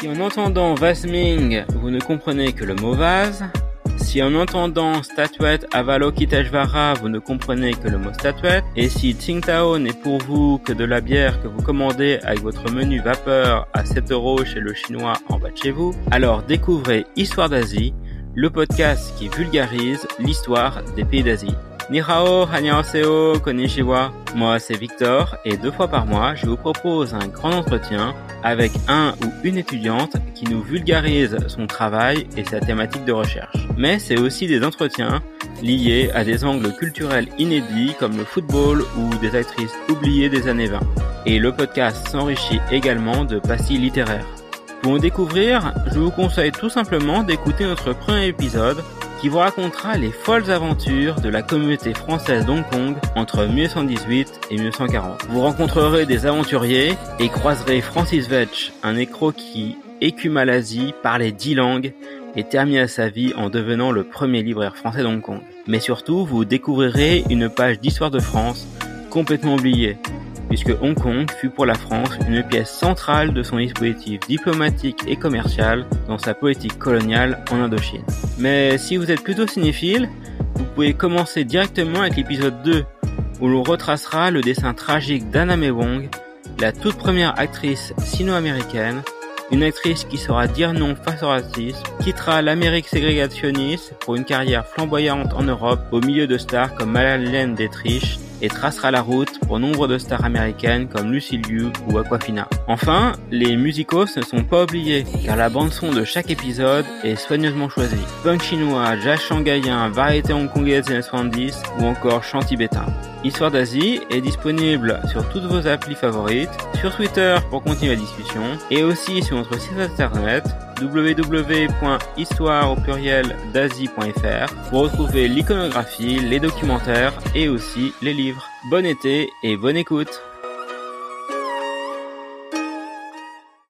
Si en entendant Vasming, vous ne comprenez que le mot vase, si en entendant statuette Avalokiteshvara, vous ne comprenez que le mot statuette, et si Tsingtao n'est pour vous que de la bière que vous commandez avec votre menu vapeur à 7 euros chez le chinois en bas de chez vous, alors découvrez Histoire d'Asie, le podcast qui vulgarise l'histoire des pays d'Asie. Nihao, Annyeonghaseyo, Konnichiwa. Moi, c'est Victor et deux fois par mois, je vous propose un grand entretien avec un ou une étudiante qui nous vulgarise son travail et sa thématique de recherche. Mais c'est aussi des entretiens liés à des angles culturels inédits comme le football ou des actrices oubliées des années 20. Et le podcast s'enrichit également de pastilles littéraires. Pour me découvrir, je vous conseille tout simplement d'écouter notre premier épisode qui vous racontera les folles aventures de la communauté française d'Hong Kong entre 1918 et 1940. Vous rencontrerez des aventuriers et croiserez Francis Vetch, un écro qui écuma l'Asie, parlait dix langues et termina sa vie en devenant le premier libraire français d'Hong Kong. Mais surtout, vous découvrirez une page d'histoire de France complètement oubliée, puisque Hong Kong fut pour la France une pièce centrale de son dispositif diplomatique et commercial dans sa politique coloniale en Indochine. Mais si vous êtes plutôt cinéphile, vous pouvez commencer directement avec l'épisode 2, où l'on retracera le dessin tragique d'Anna May Wong, la toute première actrice sino-américaine, une actrice qui saura dire non face au racisme, quittera l'Amérique ségrégationniste pour une carrière flamboyante en Europe au milieu de stars comme Madeleine Dietrich et tracera la route pour nombre de stars américaines comme Lucy Liu ou Aquafina. Enfin, les musicos ne sont pas oubliés, car la bande-son de chaque épisode est soigneusement choisie. Punk chinois, jazz shanghaïen, variété hongkongaise des années 70 ou encore chant tibétain. Histoire d'Asie est disponible sur toutes vos applis favorites, sur Twitter pour continuer la discussion et aussi sur notre site internet www.histoire au pluriel d'asie.fr pour retrouver l'iconographie, les documentaires et aussi les livres. Bon été et bonne écoute